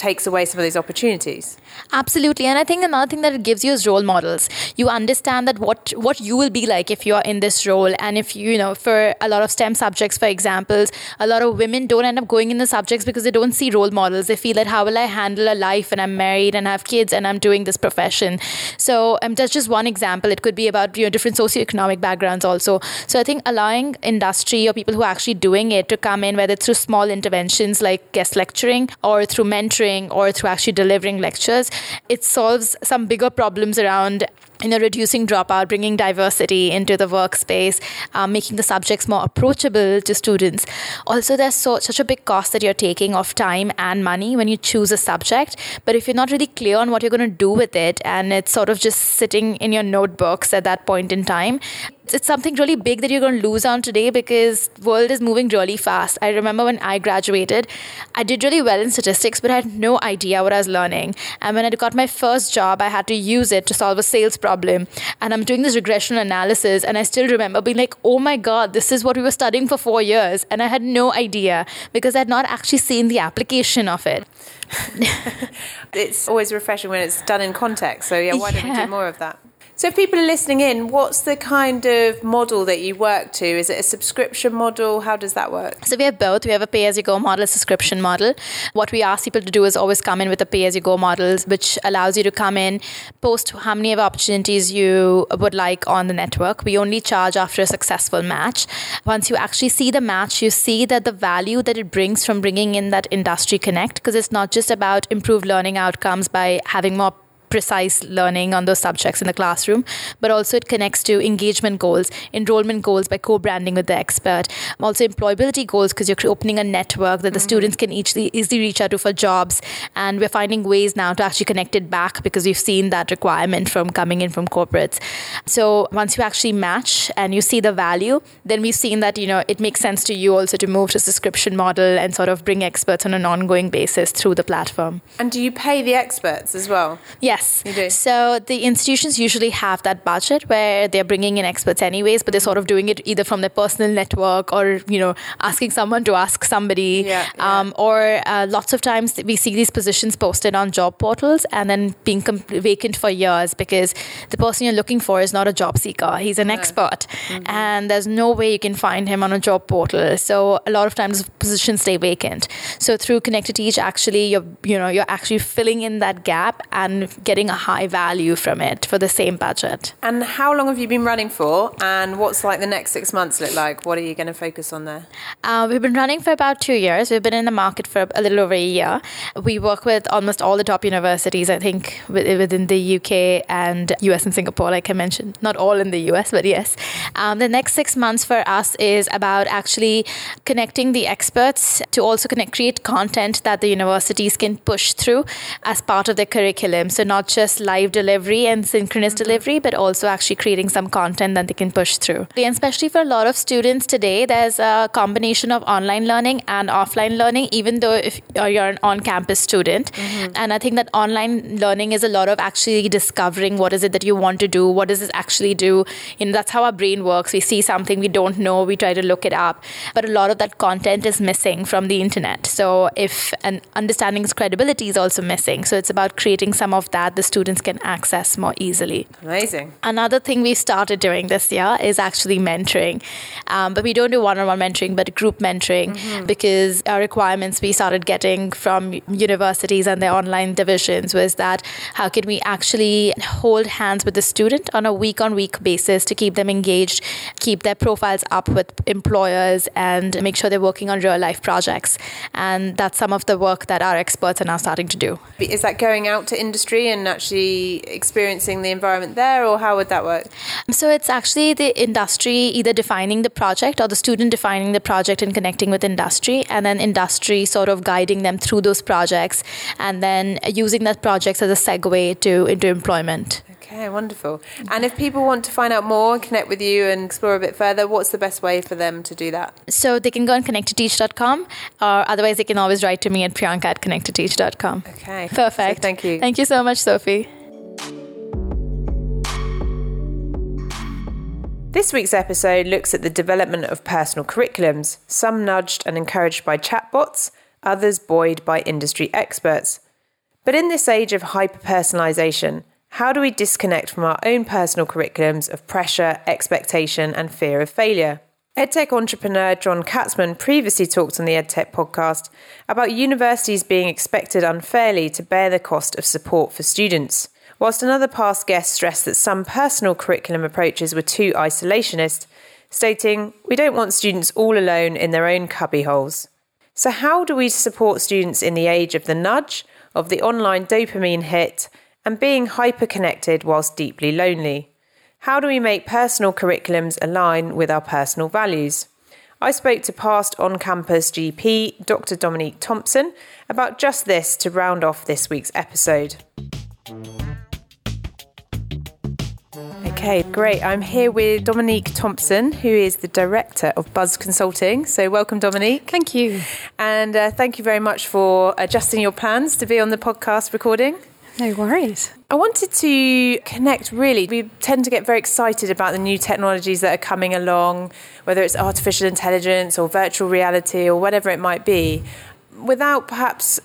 takes away some of these opportunities. Absolutely. And I think another thing that it gives you is role models. You understand that what what you will be like if you're in this role. And if you, you know, for a lot of STEM subjects, for examples, a lot of women don't end up going in the subjects because they don't see role models. They feel that how will I handle a life and I'm married and have kids and I'm doing this profession. So um, that's just one example. It could be about you know different socioeconomic backgrounds also. So I think allowing industry or people who are actually doing it to come in, whether through small interventions like guest lecturing or through mentoring or through actually delivering lectures, it solves some bigger problems around you know, reducing dropout, bringing diversity into the workspace, um, making the subjects more approachable to students. Also, there's so, such a big cost that you're taking of time and money when you choose a subject. But if you're not really clear on what you're going to do with it and it's sort of just sitting in your notebooks at that point in time, it's something really big that you're going to lose on today because world is moving really fast. I remember when I graduated, I did really well in statistics, but I had no idea what I was learning. And when I got my first job, I had to use it to solve a sales problem. And I'm doing this regression analysis, and I still remember being like, "Oh my god, this is what we were studying for four years," and I had no idea because I had not actually seen the application of it. it's always refreshing when it's done in context. So yeah, why yeah. don't we do more of that? So, if people are listening in, what's the kind of model that you work to? Is it a subscription model? How does that work? So, we have both. We have a pay as you go model, a subscription model. What we ask people to do is always come in with a pay as you go model, which allows you to come in, post how many of opportunities you would like on the network. We only charge after a successful match. Once you actually see the match, you see that the value that it brings from bringing in that industry connect, because it's not just about improved learning outcomes by having more precise learning on those subjects in the classroom, but also it connects to engagement goals, enrollment goals by co branding with the expert, also employability goals because you're opening a network that the mm-hmm. students can easily, easily reach out to for jobs. And we're finding ways now to actually connect it back because we've seen that requirement from coming in from corporates. So once you actually match and you see the value, then we've seen that, you know, it makes sense to you also to move to a subscription model and sort of bring experts on an ongoing basis through the platform. And do you pay the experts as well? Yes. Yes. You do. So the institutions usually have that budget where they're bringing in experts anyways, but they're sort of doing it either from their personal network or, you know, asking someone to ask somebody. Yeah, yeah. Um, or uh, lots of times we see these positions posted on job portals and then being com- vacant for years because the person you're looking for is not a job seeker. He's an expert. Mm-hmm. And there's no way you can find him on a job portal. So a lot of times positions stay vacant. So through Connect2Teach, actually, you're, you know, you're actually filling in that gap and getting a high value from it for the same budget. And how long have you been running for? And what's like the next six months look like? What are you going to focus on there? Uh, we've been running for about two years. We've been in the market for a little over a year. We work with almost all the top universities, I think, within the UK and US and Singapore, like I mentioned. Not all in the US, but yes. Um, the next six months for us is about actually connecting the experts to also connect, create content that the universities can push through as part of their curriculum. So, not not just live delivery and synchronous mm-hmm. delivery, but also actually creating some content that they can push through. And especially for a lot of students today, there's a combination of online learning and offline learning, even though if you're an on campus student. Mm-hmm. And I think that online learning is a lot of actually discovering what is it that you want to do, what does this actually do. You know, that's how our brain works. We see something we don't know, we try to look it up. But a lot of that content is missing from the internet. So if an understanding's credibility is also missing. So it's about creating some of that that the students can access more easily. Amazing. Another thing we started doing this year is actually mentoring. Um, but we don't do one on one mentoring, but group mentoring mm-hmm. because our requirements we started getting from universities and their online divisions was that how can we actually hold hands with the student on a week on week basis to keep them engaged, keep their profiles up with employers, and make sure they're working on real life projects. And that's some of the work that our experts are now starting to do. Is that going out to industry and actually experiencing the environment there, or how would that work? So it's actually the industry either defining the project or the student defining the project and connecting with industry, and then industry sort of guiding them through those projects, and then using that project as a segue to into employment. Okay, wonderful. And if people want to find out more, connect with you and explore a bit further, what's the best way for them to do that? So they can go on connecttoteach.com or otherwise they can always write to me at priyanka at connecttoteach.com. Okay. Perfect. So thank you. Thank you so much, Sophie. This week's episode looks at the development of personal curriculums, some nudged and encouraged by chatbots, others buoyed by industry experts. But in this age of hyper personalisation, how do we disconnect from our own personal curriculums of pressure, expectation, and fear of failure? EdTech entrepreneur John Katzman previously talked on the EdTech podcast about universities being expected unfairly to bear the cost of support for students, whilst another past guest stressed that some personal curriculum approaches were too isolationist, stating, We don't want students all alone in their own cubbyholes. So, how do we support students in the age of the nudge, of the online dopamine hit, and being hyper-connected whilst deeply lonely. How do we make personal curriculums align with our personal values? I spoke to past on campus GP Dr. Dominique Thompson about just this to round off this week's episode. Okay, great. I'm here with Dominique Thompson, who is the director of Buzz Consulting. So, welcome, Dominique. Thank you. And uh, thank you very much for adjusting your plans to be on the podcast recording. No worries. I wanted to connect really. We tend to get very excited about the new technologies that are coming along, whether it's artificial intelligence or virtual reality or whatever it might be, without perhaps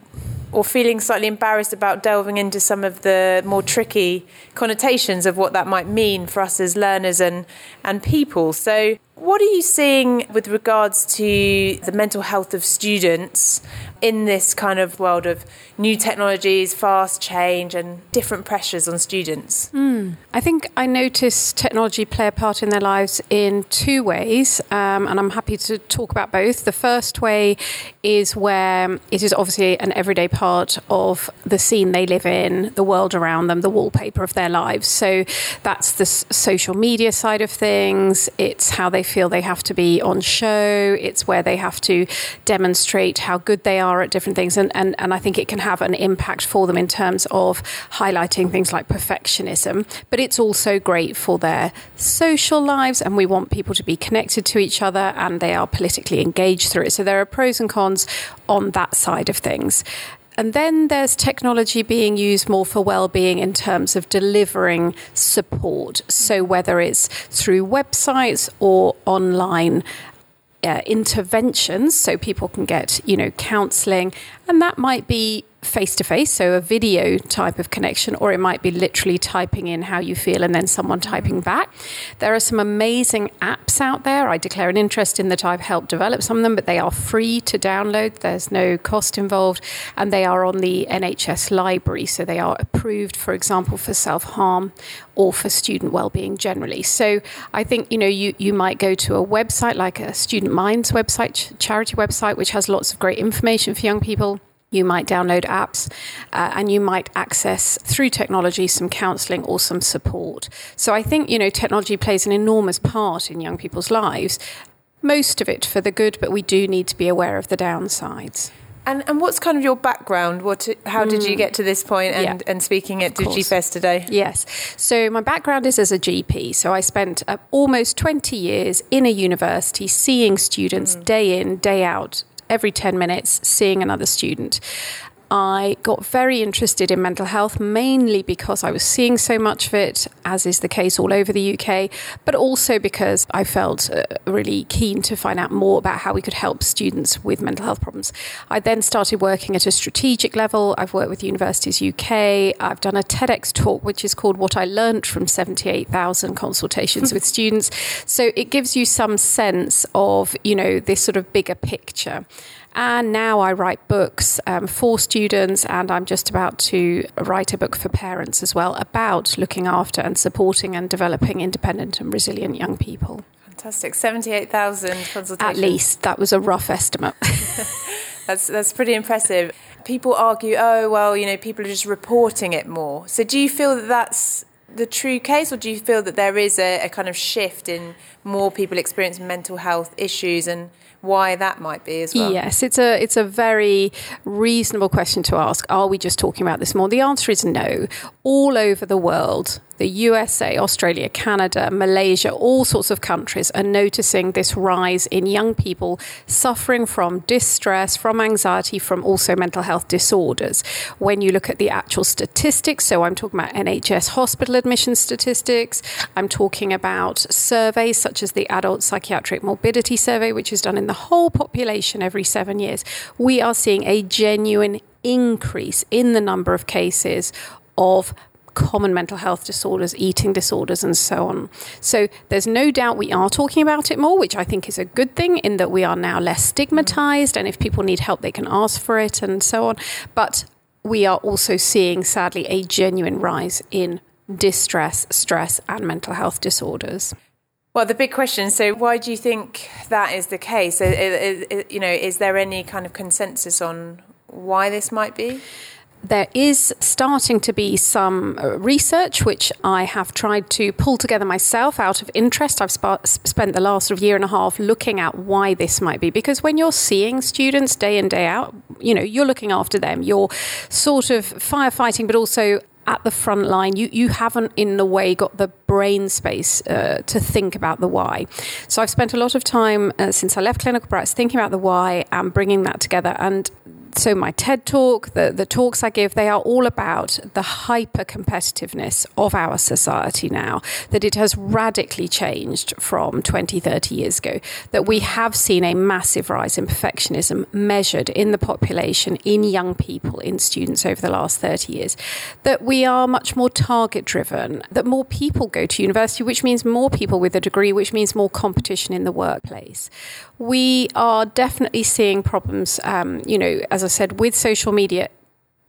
or feeling slightly embarrassed about delving into some of the more tricky connotations of what that might mean for us as learners and, and people. So, what are you seeing with regards to the mental health of students in this kind of world of new technologies, fast change, and different pressures on students? Mm. I think I notice technology play a part in their lives in two ways, um, and I'm happy to talk about both. The first way is where it is obviously an everyday part of the scene they live in, the world around them, the wallpaper of their lives. So that's the social media side of things, it's how they feel they have to be on show. It's where they have to demonstrate how good they are at different things. And, and, and I think it can have an impact for them in terms of highlighting things like perfectionism. But it's also great for their social lives. And we want people to be connected to each other and they are politically engaged through it. So there are pros and cons on that side of things. And then there's technology being used more for well-being in terms of delivering support. So whether it's through websites or online uh, interventions, so people can get you know counselling, and that might be face to face, so a video type of connection, or it might be literally typing in how you feel and then someone typing mm-hmm. back. There are some amazing apps out there. I declare an interest in that I've helped develop some of them, but they are free to download. There's no cost involved, and they are on the NHS library, so they are approved, for example, for self harm or for student well-being generally. So I think you know you you might go to a website like a Student Minds website, charity website, which has lots of great information for young people you might download apps uh, and you might access through technology some counseling or some support. So I think, you know, technology plays an enormous part in young people's lives, most of it for the good, but we do need to be aware of the downsides. And, and what's kind of your background? What, how did you mm. get to this point and, yeah, and speaking at DigiFest today? Yes. So, my background is as a GP. So, I spent uh, almost 20 years in a university seeing students mm. day in, day out, every 10 minutes seeing another student. I got very interested in mental health mainly because I was seeing so much of it, as is the case all over the UK, but also because I felt uh, really keen to find out more about how we could help students with mental health problems. I then started working at a strategic level. I've worked with Universities UK. I've done a TEDx talk, which is called What I Learned from 78,000 Consultations with Students. So it gives you some sense of, you know, this sort of bigger picture. And now I write books um, for students, and I'm just about to write a book for parents as well about looking after and supporting and developing independent and resilient young people. Fantastic. 78,000 consultations. At least. That was a rough estimate. that's, that's pretty impressive. People argue, oh, well, you know, people are just reporting it more. So do you feel that that's the true case, or do you feel that there is a, a kind of shift in more people experiencing mental health issues and why that might be as well? Yes, it's a it's a very reasonable question to ask. Are we just talking about this more? The answer is no. All over the world, the USA, Australia, Canada, Malaysia, all sorts of countries are noticing this rise in young people suffering from distress, from anxiety, from also mental health disorders. When you look at the actual statistics, so I'm talking about NHS hospital admission statistics, I'm talking about surveys such as the Adult Psychiatric Morbidity Survey, which is done in the whole population every seven years, we are seeing a genuine increase in the number of cases of common mental health disorders, eating disorders, and so on. So there's no doubt we are talking about it more, which I think is a good thing in that we are now less stigmatized. And if people need help, they can ask for it and so on. But we are also seeing, sadly, a genuine rise in distress, stress, and mental health disorders. Well, the big question. So, why do you think that is the case? You know, is there any kind of consensus on why this might be? There is starting to be some uh, research which I have tried to pull together myself out of interest. I've sp- spent the last sort of year and a half looking at why this might be because when you're seeing students day in day out, you know, you're looking after them. You're sort of firefighting but also at the front line, you, you haven't in a way got the brain space uh, to think about the why. So I've spent a lot of time uh, since I left clinical practice thinking about the why and bringing that together. And so my TED talk, the, the talks I give, they are all about the hyper competitiveness of our society now, that it has radically changed from 20, 30 years ago, that we have seen a massive rise in perfectionism measured in the population, in young people, in students over the last 30 years, that we are much more target driven, that more people go to university, which means more people with a degree, which means more competition in the workplace. We are definitely seeing problems, um, you know, as I said, with social media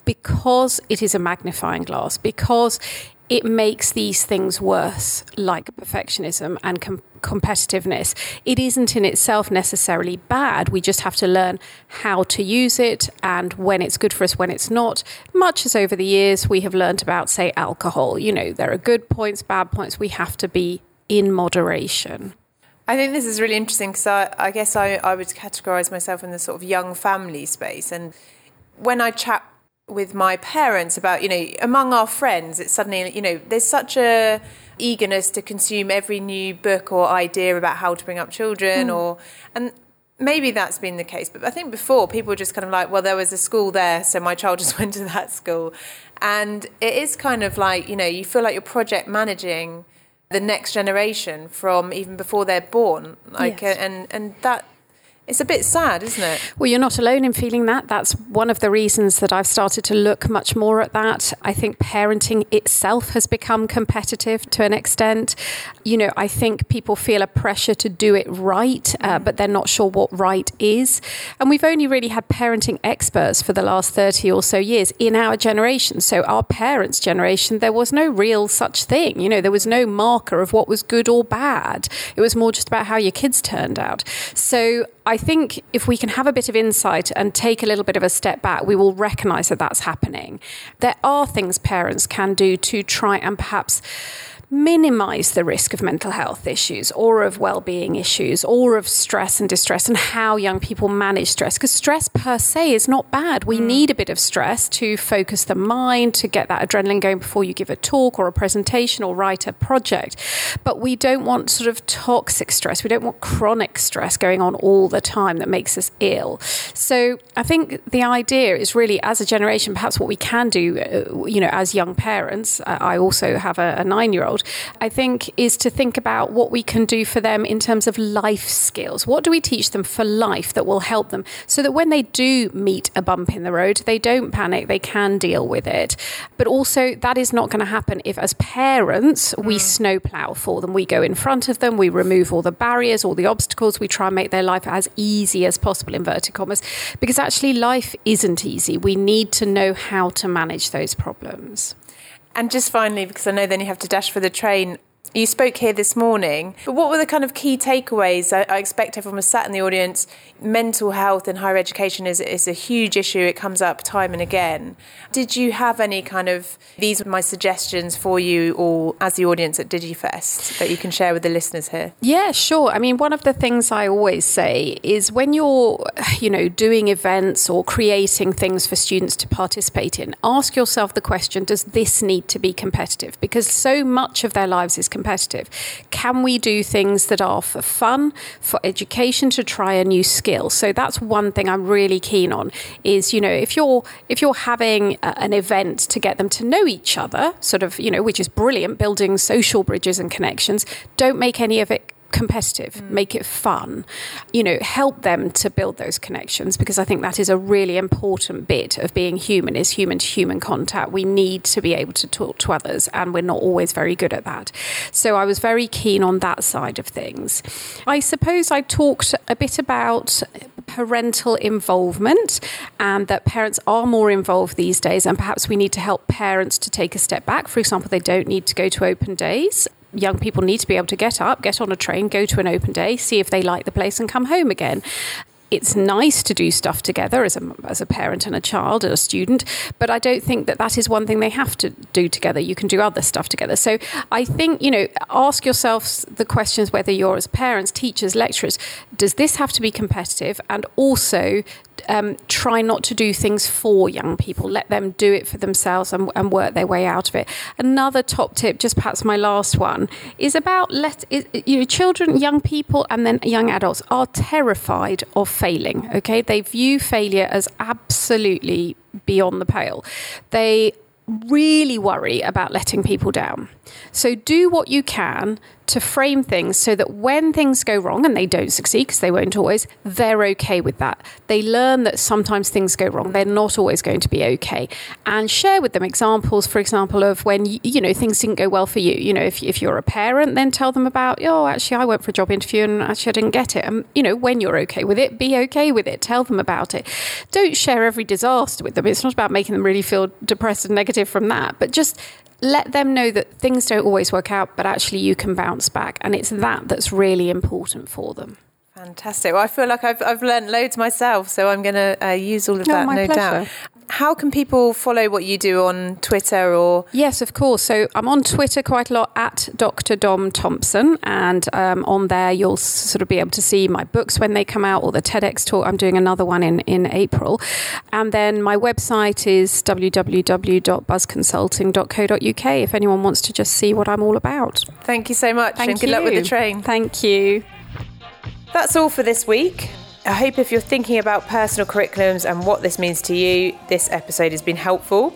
because it is a magnifying glass, because it makes these things worse, like perfectionism and com- competitiveness. It isn't in itself necessarily bad. We just have to learn how to use it and when it's good for us, when it's not. Much as over the years we have learned about, say, alcohol. You know, there are good points, bad points. We have to be in moderation. I think this is really interesting because I, I, guess I, I would categorize myself in the sort of young family space. And when I chat with my parents about, you know, among our friends, it's suddenly, you know, there's such a eagerness to consume every new book or idea about how to bring up children mm. or, and maybe that's been the case. But I think before people were just kind of like, well, there was a school there, so my child just went to that school. And it is kind of like, you know, you feel like you're project managing the next generation from even before they're born like yes. Uh, and and that it's a bit sad, isn't it? Well, you're not alone in feeling that. That's one of the reasons that I've started to look much more at that. I think parenting itself has become competitive to an extent. You know, I think people feel a pressure to do it right, uh, mm. but they're not sure what right is. And we've only really had parenting experts for the last 30 or so years in our generation. So, our parents' generation, there was no real such thing. You know, there was no marker of what was good or bad. It was more just about how your kids turned out. So, I think if we can have a bit of insight and take a little bit of a step back, we will recognize that that's happening. There are things parents can do to try and perhaps minimize the risk of mental health issues or of well-being issues or of stress and distress and how young people manage stress because stress per se is not bad. We mm. need a bit of stress to focus the mind to get that adrenaline going before you give a talk or a presentation or write a project. But we don't want sort of toxic stress. We don't want chronic stress going on all the time that makes us ill. So i think the idea is really as a generation perhaps what we can do uh, you know as young parents i also have a, a 9 year old world, I think, is to think about what we can do for them in terms of life skills. What do we teach them for life that will help them so that when they do meet a bump in the road, they don't panic, they can deal with it. But also, that is not going to happen if, as parents, we mm. snowplow for them. We go in front of them, we remove all the barriers, all the obstacles, we try and make their life as easy as possible, inverted commas, because actually life isn't easy. We need to know how to manage those problems. And just finally, because I know then you have to dash for the train, you spoke here this morning, but what were the kind of key takeaways? I, I, expect everyone was sat in the audience. Mental health in higher education is, is a huge issue. It comes up time and again. Did you have any kind of, these are my suggestions for you all as the audience at DigiFest that you can share with the listeners here? Yeah, sure. I mean, one of the things I always say is when you're, you know, doing events or creating things for students to participate in, ask yourself the question, does this need to be competitive? Because so much of their lives is competitive competitive? Can we do things that are for fun, for education, to try a new skill? So that's one thing I'm really keen on. Is you know if you're if you're having a, an event to get them to know each other, sort of you know which is brilliant, building social bridges and connections. Don't make any of it competitive, mm. make it fun, you know, help them to build those connections because I think that is a really important bit of being human is human to human contact. We need to be able to talk to others and we're not always very good at that. So I was very keen on that side of things. I suppose I talked a bit about parental involvement and that parents are more involved these days and perhaps we need to help parents to take a step back. For example, they don't need to go to open days young people need to be able to get up, get on a train, go to an open day, see if they like the place, and come home again. it's nice to do stuff together as a, as a parent and a child and a student, but I don't think that that is one thing they have to do together. You can do other stuff together. So I think, you know, ask yourselves the questions whether you're as parents, teachers, lecturers, does this have to be competitive? And also, um, try not to do things for young people. Let them do it for themselves and, and, work their way out of it. Another top tip, just perhaps my last one, is about let you know, children, young people, and then young adults are terrified of failing. Okay, they view failure as absolutely beyond the pale. They really worry about letting people down. So do what you can to frame things so that when things go wrong and they don't succeed because they won't always, they're okay with that. They learn that sometimes things go wrong. They're not always going to be okay. And share with them examples, for example, of when, you know, things didn't go well for you. You know, if, if you're a parent, then tell them about, oh, actually, I went for a job interview and actually I didn't get it. And, you know, when you're okay with it, be okay with it. Tell them about it. Don't share every disaster with them. It's not about making them really feel depressed and negative from that, but just let them know that things don't always work out, but actually you can bounce back. And it's that that's really important for them. Fantastic. Well, I feel like I've, I've learned loads myself, so I'm going to uh, use all of that, no, no doubt. How can people follow what you do on Twitter or? Yes, of course. So I'm on Twitter quite a lot at Dr. Dom Thompson, and um, on there you'll sort of be able to see my books when they come out or the TEDx talk. I'm doing another one in in April, and then my website is www.buzzconsulting.co.uk. If anyone wants to just see what I'm all about. Thank you so much, Thank and good luck with the train. Thank you. That's all for this week. I hope if you're thinking about personal curriculums and what this means to you, this episode has been helpful.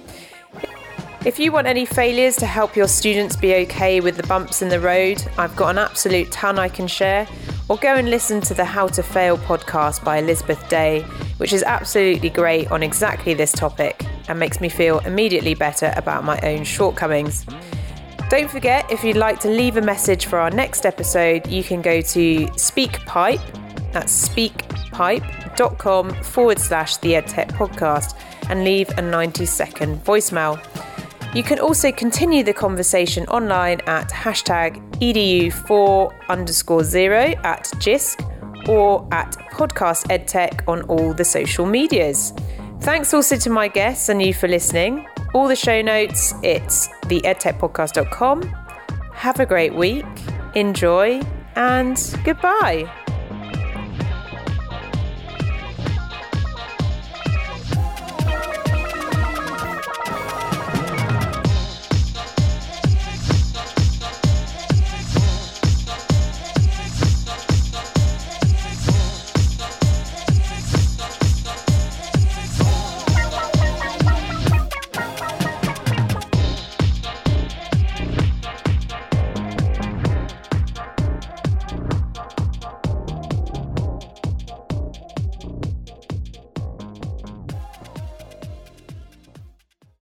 If you want any failures to help your students be okay with the bumps in the road, I've got an absolute ton I can share. Or go and listen to the How to Fail podcast by Elizabeth Day, which is absolutely great on exactly this topic and makes me feel immediately better about my own shortcomings. Don't forget, if you'd like to leave a message for our next episode, you can go to SpeakPipe, that's speakpipe.com forward slash the EdTech podcast and leave a 90 second voicemail. You can also continue the conversation online at hashtag edu4 underscore zero at JISC or at podcast edtech on all the social medias. Thanks also to my guests and you for listening. All the show notes, it's theedtechpodcast.com. Have a great week, enjoy, and goodbye.